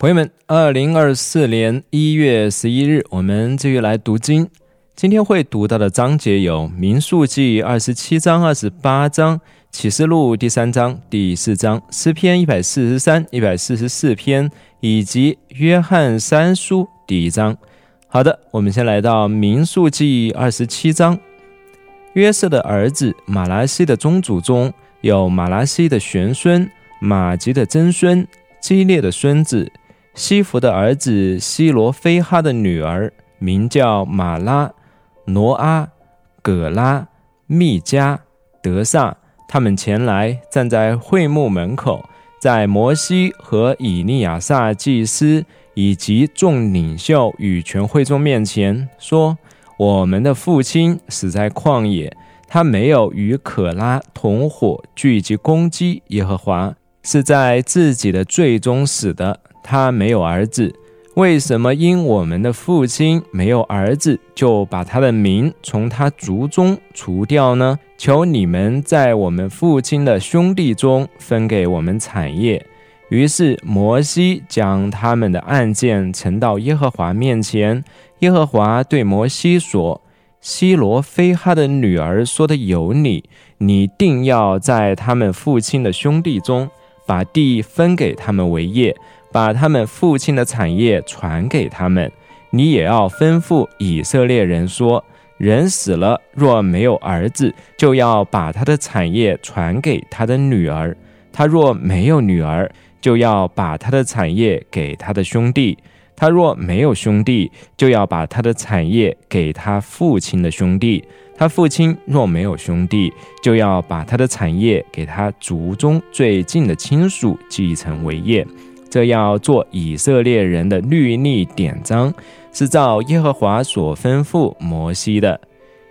朋友们，二零二四年一月十一日，我们继续来读经。今天会读到的章节有《民数记》二十七章、二十八章，《启示录》第三章、第四章，《诗篇》一百四十三、一百四十四篇，以及《约翰三书》第一章。好的，我们先来到《民数记》二十七章。约瑟的儿子马拉西的宗祖中有马拉西的玄孙、马吉的曾孙、基列的孙子。西弗的儿子西罗非哈的女儿名叫马拉、挪阿、葛拉、密加、德萨，他们前来站在会幕门口，在摩西和以利亚撒祭司以及众领袖与全会众面前说：“我们的父亲死在旷野，他没有与可拉同伙聚集攻击耶和华，是在自己的罪中死的。”他没有儿子，为什么因我们的父亲没有儿子，就把他的名从他族中除掉呢？求你们在我们父亲的兄弟中分给我们产业。于是摩西将他们的案件呈到耶和华面前。耶和华对摩西说：“西罗非哈的女儿说的有理，你定要在他们父亲的兄弟中把地分给他们为业。”把他们父亲的产业传给他们，你也要吩咐以色列人说：人死了，若没有儿子，就要把他的产业传给他的女儿；他若没有女儿，就要把他的产业给他的兄弟；他若没有兄弟，就要把他的产业给他父亲的兄弟；他父亲若没有兄弟，就要把他的产业给他族中最近的亲属继承为业。这要做以色列人的律例典章，是照耶和华所吩咐摩西的。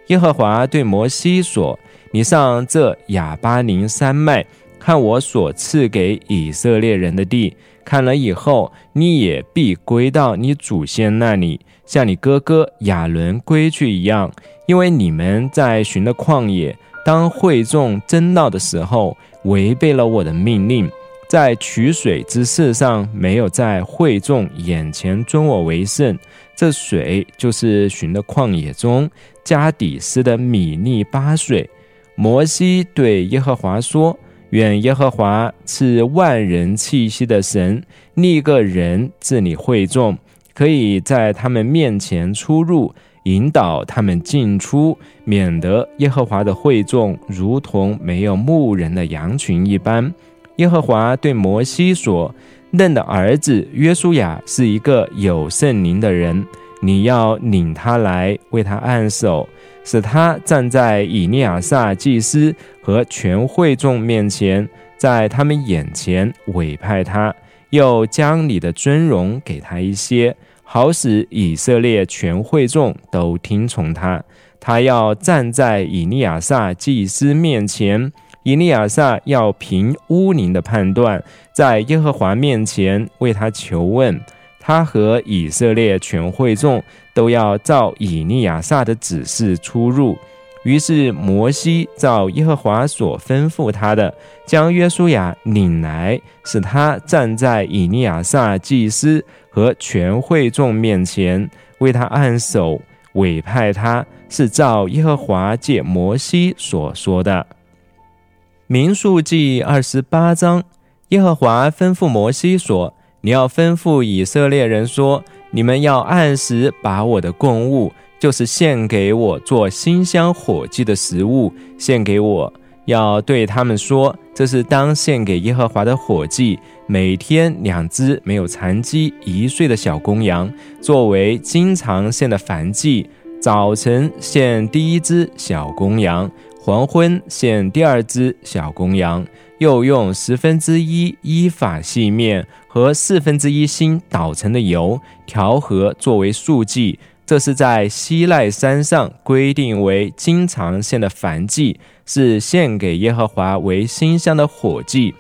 耶和华对摩西说：“你上这亚巴林山脉，看我所赐给以色列人的地。看了以后，你也必归到你祖先那里，像你哥哥亚伦归去一样。因为你们在寻的旷野，当会众争闹的时候，违背了我的命令。”在取水之事上，没有在会众眼前尊我为圣。这水就是寻的旷野中加底斯的米利巴水。摩西对耶和华说：“愿耶和华赐万人气息的神，立个人治理会众，可以在他们面前出入，引导他们进出，免得耶和华的会众如同没有牧人的羊群一般。”耶和华对摩西说：“嫩的儿子约书亚是一个有圣灵的人，你要领他来为他按手，使他站在以利亚撒祭司和全会众面前，在他们眼前委派他，又将你的尊荣给他一些，好使以色列全会众都听从他。他要站在以利亚撒祭司面前。”以利亚撒要凭乌灵的判断，在耶和华面前为他求问，他和以色列全会众都要照以利亚撒的指示出入。于是摩西照耶和华所吩咐他的，将约书亚领来，使他站在以利亚撒祭司和全会众面前，为他按手，委派他是照耶和华借摩西所说的。民数记二十八章，耶和华吩咐摩西说：“你要吩咐以色列人说，你们要按时把我的供物，就是献给我做馨香火祭的食物，献给我。要对他们说，这是当献给耶和华的火祭，每天两只没有残疾一岁的小公羊，作为经常献的燔祭。早晨献第一只小公羊。”黄昏献第二只小公羊，又用十分之一依法细面和四分之一新捣成的油调和作为素祭。这是在西奈山上规定为经常献的燔祭，是献给耶和华为馨香的火祭。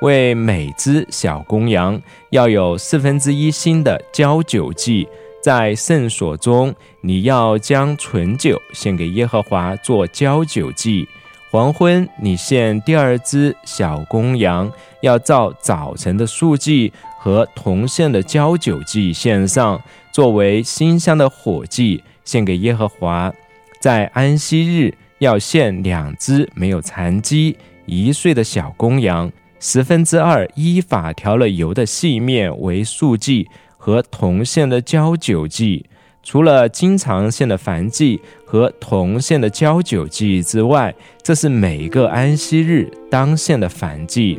为每只小公羊要有四分之一新的焦酒祭。在圣所中，你要将纯酒献给耶和华做交酒祭。黄昏，你献第二只小公羊，要照早晨的数祭和铜线的交酒祭献上，作为馨香的火祭，献给耶和华。在安息日要献两只没有残疾、一岁的小公羊，十分之二依法调了油的细面为素祭和铜线的交酒祭。除了经常献的燔祭和铜线的交酒祭之外，这是每个安息日当献的燔祭。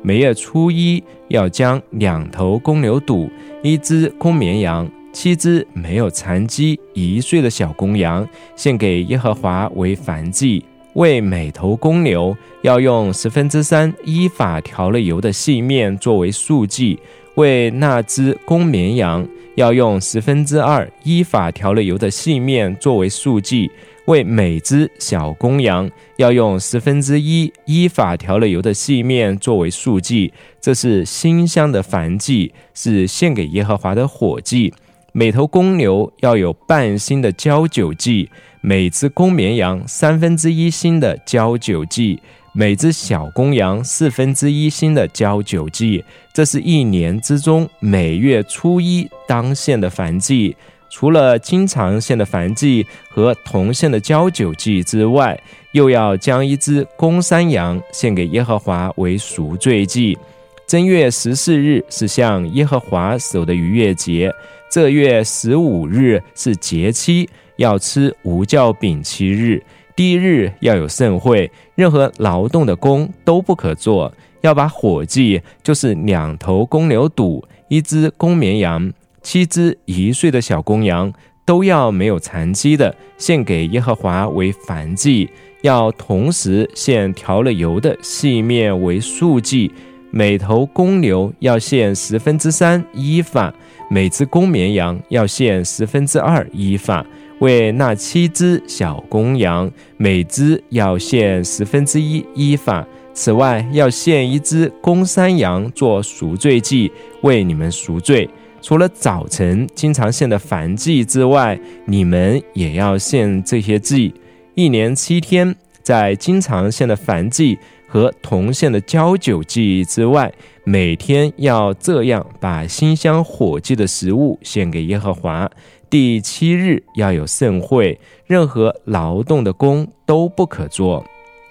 每月初一要将两头公牛犊、一只公绵羊、七只没有残疾一岁的小公羊献给耶和华为燔祭。为每头公牛要用十分之三依法调了油的细面作为素祭；为那只公绵羊要用十分之二依法调了油的细面作为素祭。为每只小公羊要用十分之一依法调了油的细面作为素祭，这是馨香的燔祭，是献给耶和华的火祭。每头公牛要有半新的交酒祭，每只公绵羊三分之一新的交酒祭，每只小公羊四分之一新的交酒祭。这是一年之中每月初一当献的燔祭。除了经常献的燔祭和铜线的交酒祭之外，又要将一只公山羊献给耶和华为赎罪祭。正月十四日是向耶和华守的逾越节，这月十五日是节期，要吃无酵饼七日。第一日要有盛会，任何劳动的工都不可做。要把火祭，就是两头公牛犊，一只公绵羊。七只一岁的小公羊都要没有残疾的，献给耶和华为燔祭；要同时献调了油的细面为素祭。每头公牛要献十分之三依法，每只公绵羊要献十分之二依法。为那七只小公羊，每只要献十分之一依法。此外，要献一只公山羊做赎罪祭，为你们赎罪。除了早晨经常献的燔祭之外，你们也要献这些祭。一年七天，在经常献的燔祭和同献的交酒祭之外，每天要这样把馨香火祭的食物献给耶和华。第七日要有盛会，任何劳动的工都不可做。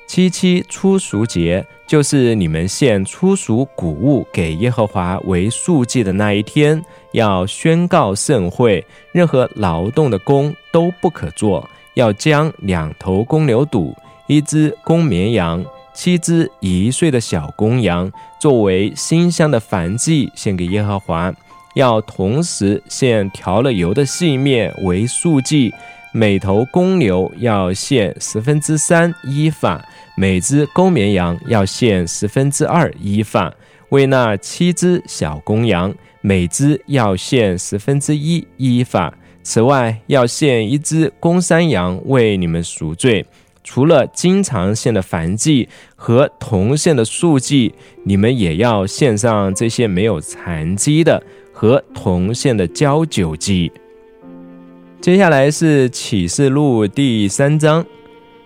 七七初熟节就是你们献初熟谷物给耶和华为素祭的那一天，要宣告盛会，任何劳动的工都不可做。要将两头公牛犊、一只公绵羊、七只一岁的小公羊作为馨香的燔祭献给耶和华。要同时献调了油的细面为素祭。每头公牛要献十分之三依法，每只公绵羊要献十分之二依法。为那七只小公羊，每只要献十分之一依法。此外，要献一只公山羊为你们赎罪。除了经常献的燔祭和同献的素祭，你们也要献上这些没有残疾的和同献的交酒祭。接下来是启示录第三章，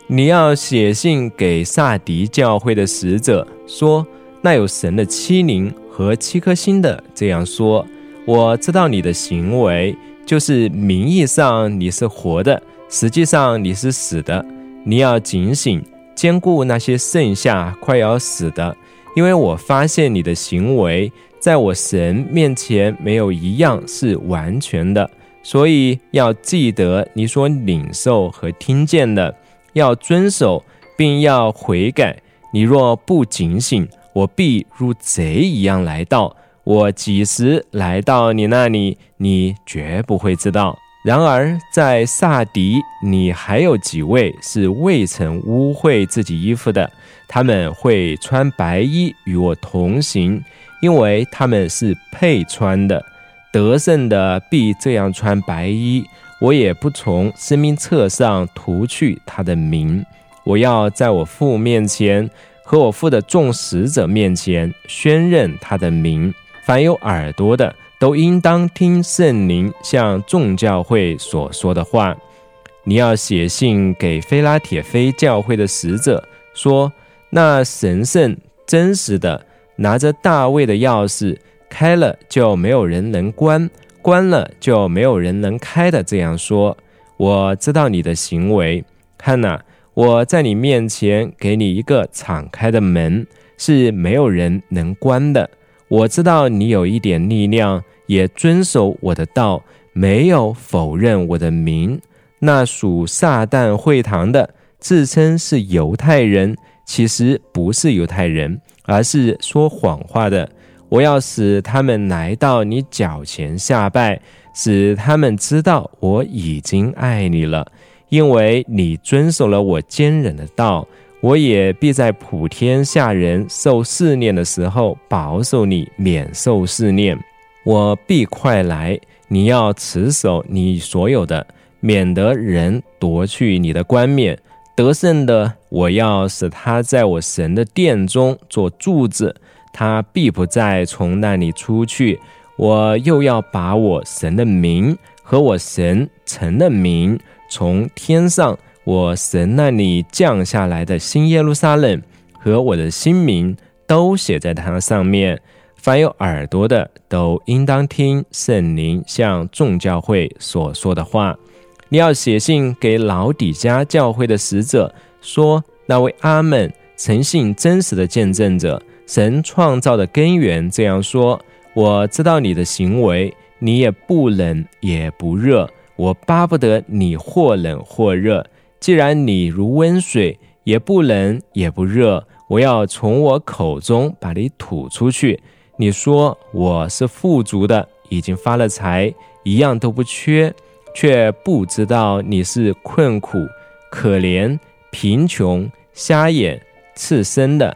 你要写信给萨迪教会的使者，说：那有神的欺凌和七颗星的这样说：我知道你的行为，就是名义上你是活的，实际上你是死的。你要警醒，兼顾那些剩下快要死的，因为我发现你的行为，在我神面前没有一样是完全的。所以要记得你所领受和听见的，要遵守，并要悔改。你若不警醒，我必如贼一样来到。我几时来到你那里，你绝不会知道。然而在萨迪，你还有几位是未曾污秽自己衣服的，他们会穿白衣与我同行，因为他们是配穿的。得胜的必这样穿白衣，我也不从生命册上涂去他的名。我要在我父面前和我父的众使者面前宣认他的名。凡有耳朵的，都应当听圣灵向众教会所说的话。你要写信给菲拉铁菲教会的使者，说：那神圣真实的拿着大卫的钥匙。开了就没有人能关，关了就没有人能开的这样说。我知道你的行为，看呐，我在你面前给你一个敞开的门，是没有人能关的。我知道你有一点力量，也遵守我的道，没有否认我的名。那属撒旦会堂的，自称是犹太人，其实不是犹太人，而是说谎话的。我要使他们来到你脚前下拜，使他们知道我已经爱你了，因为你遵守了我坚忍的道。我也必在普天下人受试炼的时候保守你免受试炼。我必快来，你要持守你所有的，免得人夺去你的冠冕。得胜的，我要使他在我神的殿中做柱子，他必不再从那里出去。我又要把我神的名和我神臣的名从天上。我神那里降下来的新耶路撒冷和我的新名都写在它上面。凡有耳朵的都应当听圣灵向众教会所说的话。你要写信给老底家教会的使者，说：那位阿门，诚信真实的见证者，神创造的根源这样说：我知道你的行为，你也不冷也不热。我巴不得你或冷或热。既然你如温水，也不冷也不热，我要从我口中把你吐出去。你说我是富足的，已经发了财，一样都不缺，却不知道你是困苦、可怜、贫穷、瞎眼、赤身的。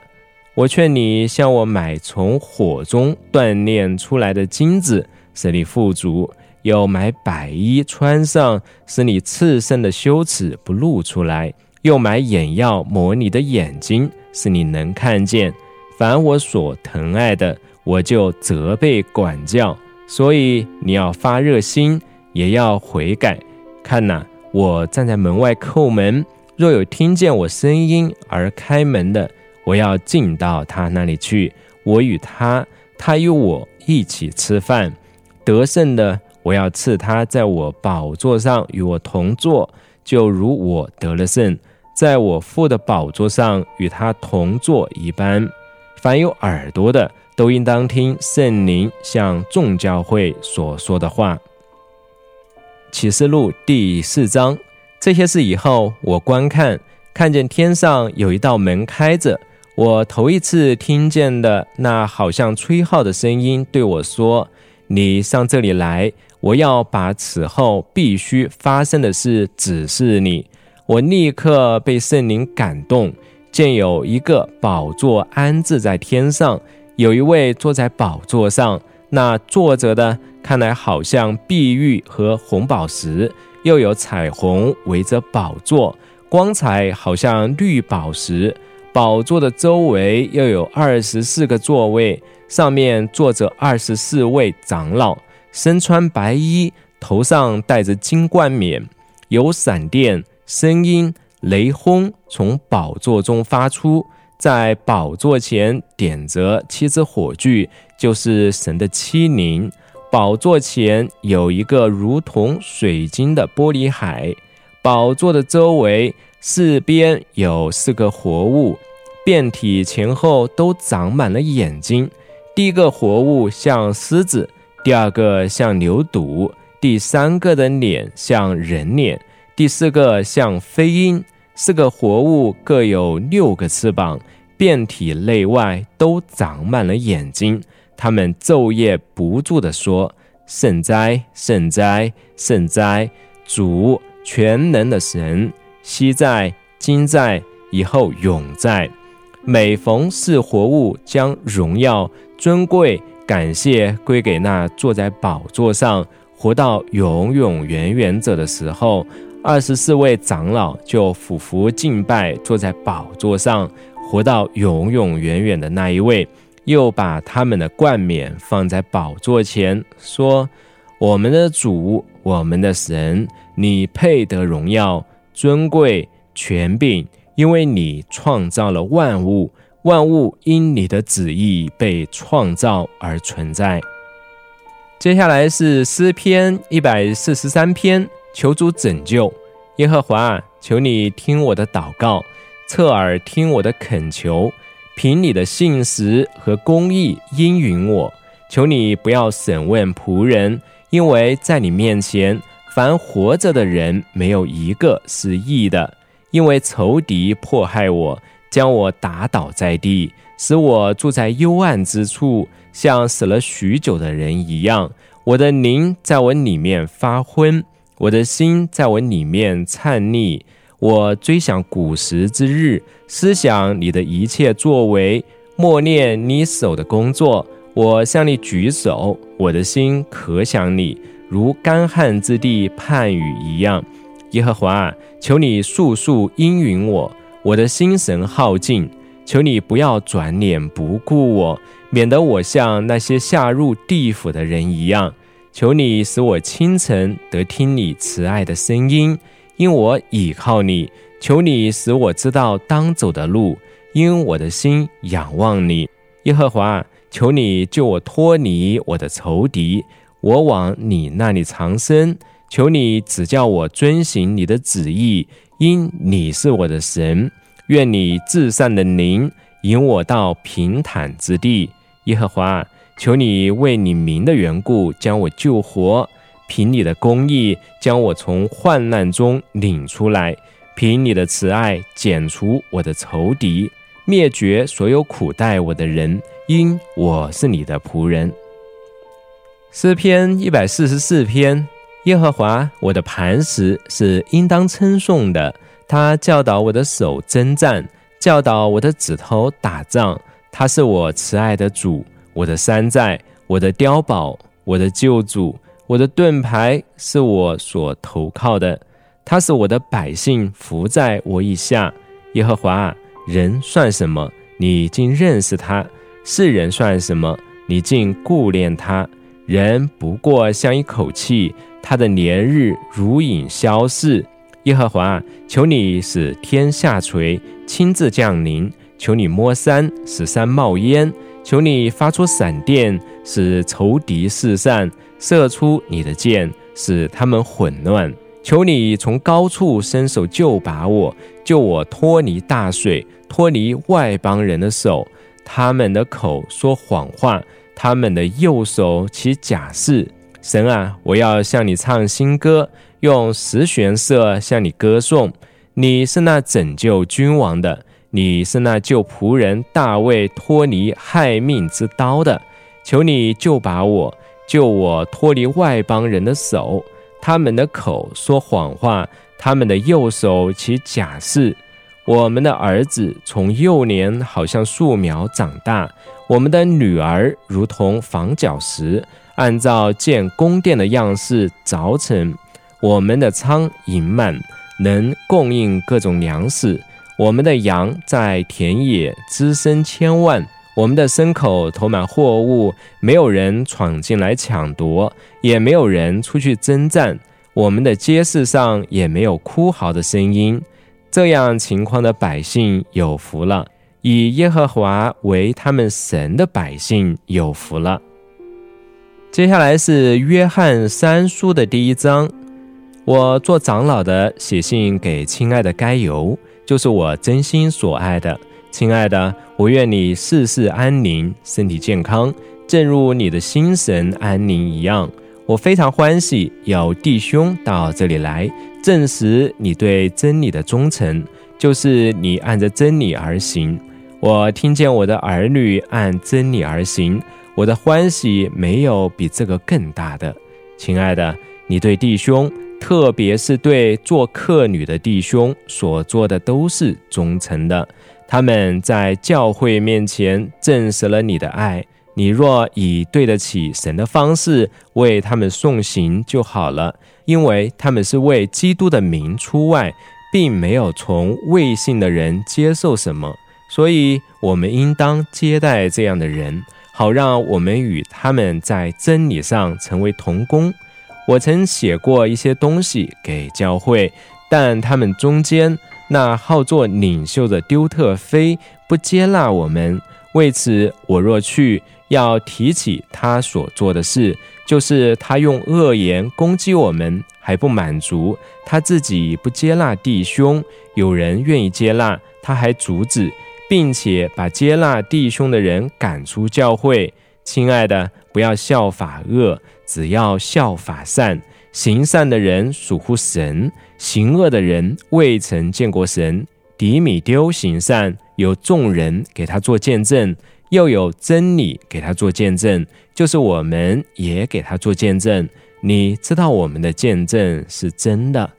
我劝你向我买从火中锻炼出来的金子，使你富足。又买白衣穿上，使你赤身的羞耻不露出来；又买眼药抹你的眼睛，使你能看见。凡我所疼爱的，我就责备管教。所以你要发热心，也要悔改。看哪，我站在门外叩门，若有听见我声音而开门的，我要进到他那里去，我与他，他与我一起吃饭。得胜的。我要赐他在我宝座上与我同坐，就如我得了胜，在我父的宝座上与他同坐一般。凡有耳朵的，都应当听圣灵向众教会所说的话。启示录第四章，这些事以后，我观看，看见天上有一道门开着。我头一次听见的那好像吹号的声音对我说：“你上这里来。”我要把此后必须发生的事指示你。我立刻被圣灵感动，见有一个宝座安置在天上，有一位坐在宝座上。那坐着的看来好像碧玉和红宝石，又有彩虹围着宝座，光彩好像绿宝石。宝座的周围又有二十四个座位，上面坐着二十四位长老。身穿白衣，头上戴着金冠冕，有闪电、声音、雷轰从宝座中发出，在宝座前点着七支火炬，就是神的七灵。宝座前有一个如同水晶的玻璃海，宝座的周围四边有四个活物，遍体前后都长满了眼睛。第一个活物像狮子。第二个像牛犊，第三个的脸像人脸，第四个像飞鹰。四个活物各有六个翅膀，遍体内外都长满了眼睛。他们昼夜不住地说：“圣哉，圣哉，圣哉！主全能的神，昔在，今在，以后永在。每逢是活物，将荣耀尊贵。”感谢归给那坐在宝座上、活到永永远远者的时候，二十四位长老就俯伏敬拜坐在宝座上、活到永永远远的那一位，又把他们的冠冕放在宝座前，说：“我们的主，我们的神，你配得荣耀、尊贵、权柄，因为你创造了万物。”万物因你的旨意被创造而存在。接下来是诗篇一百四十三篇，求主拯救耶和华，求你听我的祷告，侧耳听我的恳求，凭你的信实和公义应允我。求你不要审问仆人，因为在你面前，凡活着的人没有一个是义的，因为仇敌迫害我，将我打倒在地，使我住在幽暗之处。像死了许久的人一样，我的灵在我里面发昏，我的心在我里面颤栗。我追想古时之日，思想你的一切作为，默念你手的工作。我向你举手，我的心可想你，如干旱之地盼雨一样。耶和华，求你速速应允我，我的心神耗尽。求你不要转脸不顾我，免得我像那些下入地府的人一样。求你使我清晨得听你慈爱的声音，因我倚靠你。求你使我知道当走的路，因我的心仰望你。耶和华，求你救我脱离我的仇敌，我往你那里藏身。求你只叫我遵行你的旨意，因你是我的神。愿你至善的灵引我到平坦之地，耶和华，求你为你名的缘故将我救活，凭你的公义将我从患难中领出来，凭你的慈爱剪除我的仇敌，灭绝所有苦待我的人，因我是你的仆人。诗篇一百四十四篇，耶和华我的磐石是应当称颂的。他教导我的手征战，教导我的指头打仗。他是我慈爱的主，我的山寨，我的碉堡，我的救主，我的盾牌，是我所投靠的。他是我的百姓伏在我以下。耶和华，人算什么？你竟认识他；世人算什么？你竟顾念他？人不过像一口气，他的年日如影消逝。耶和华，求你使天下垂，亲自降临；求你摸山，使山冒烟；求你发出闪电，使仇敌四散，射出你的箭，使他们混乱；求你从高处伸手救拔我，救我脱离大水，脱离外邦人的手。他们的口说谎话，他们的右手起假誓。神啊，我要向你唱新歌。用十弦瑟向你歌颂，你是那拯救君王的，你是那救仆人大卫脱离害命之刀的。求你救把我，救我脱离外邦人的手。他们的口说谎话，他们的右手起假誓。我们的儿子从幼年好像树苗长大，我们的女儿如同房角石，按照建宫殿的样式凿成。我们的仓盈满，能供应各种粮食；我们的羊在田野滋生千万；我们的牲口投满货物，没有人闯进来抢夺，也没有人出去征战；我们的街市上也没有哭嚎的声音。这样情况的百姓有福了，以耶和华为他们神的百姓有福了。接下来是约翰三书的第一章。我做长老的写信给亲爱的该由，就是我真心所爱的。亲爱的，我愿你事事安宁，身体健康，正如你的心神安宁一样。我非常欢喜有弟兄到这里来，证实你对真理的忠诚，就是你按着真理而行。我听见我的儿女按真理而行，我的欢喜没有比这个更大的。亲爱的，你对弟兄。特别是对做客女的弟兄所做的都是忠诚的，他们在教会面前证实了你的爱。你若以对得起神的方式为他们送行就好了，因为他们是为基督的名出外，并没有从未信的人接受什么，所以我们应当接待这样的人，好让我们与他们在真理上成为同工。我曾写过一些东西给教会，但他们中间那好做领袖的丢特飞不接纳我们。为此，我若去，要提起他所做的事，就是他用恶言攻击我们，还不满足，他自己不接纳弟兄，有人愿意接纳，他还阻止，并且把接纳弟兄的人赶出教会。亲爱的，不要效法恶，只要效法善。行善的人属乎神，行恶的人未曾见过神。迪米丢行善。有众人给他做见证，又有真理给他做见证，就是我们也给他做见证。你知道我们的见证是真的。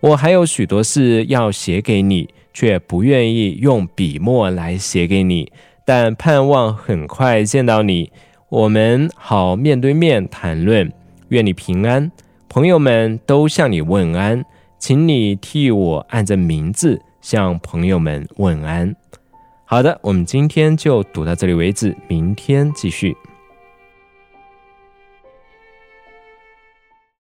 我还有许多事要写给你，却不愿意用笔墨来写给你，但盼望很快见到你，我们好面对面谈论。愿你平安，朋友们都向你问安，请你替我按着名字向朋友们问安。好的，我们今天就读到这里为止，明天继续。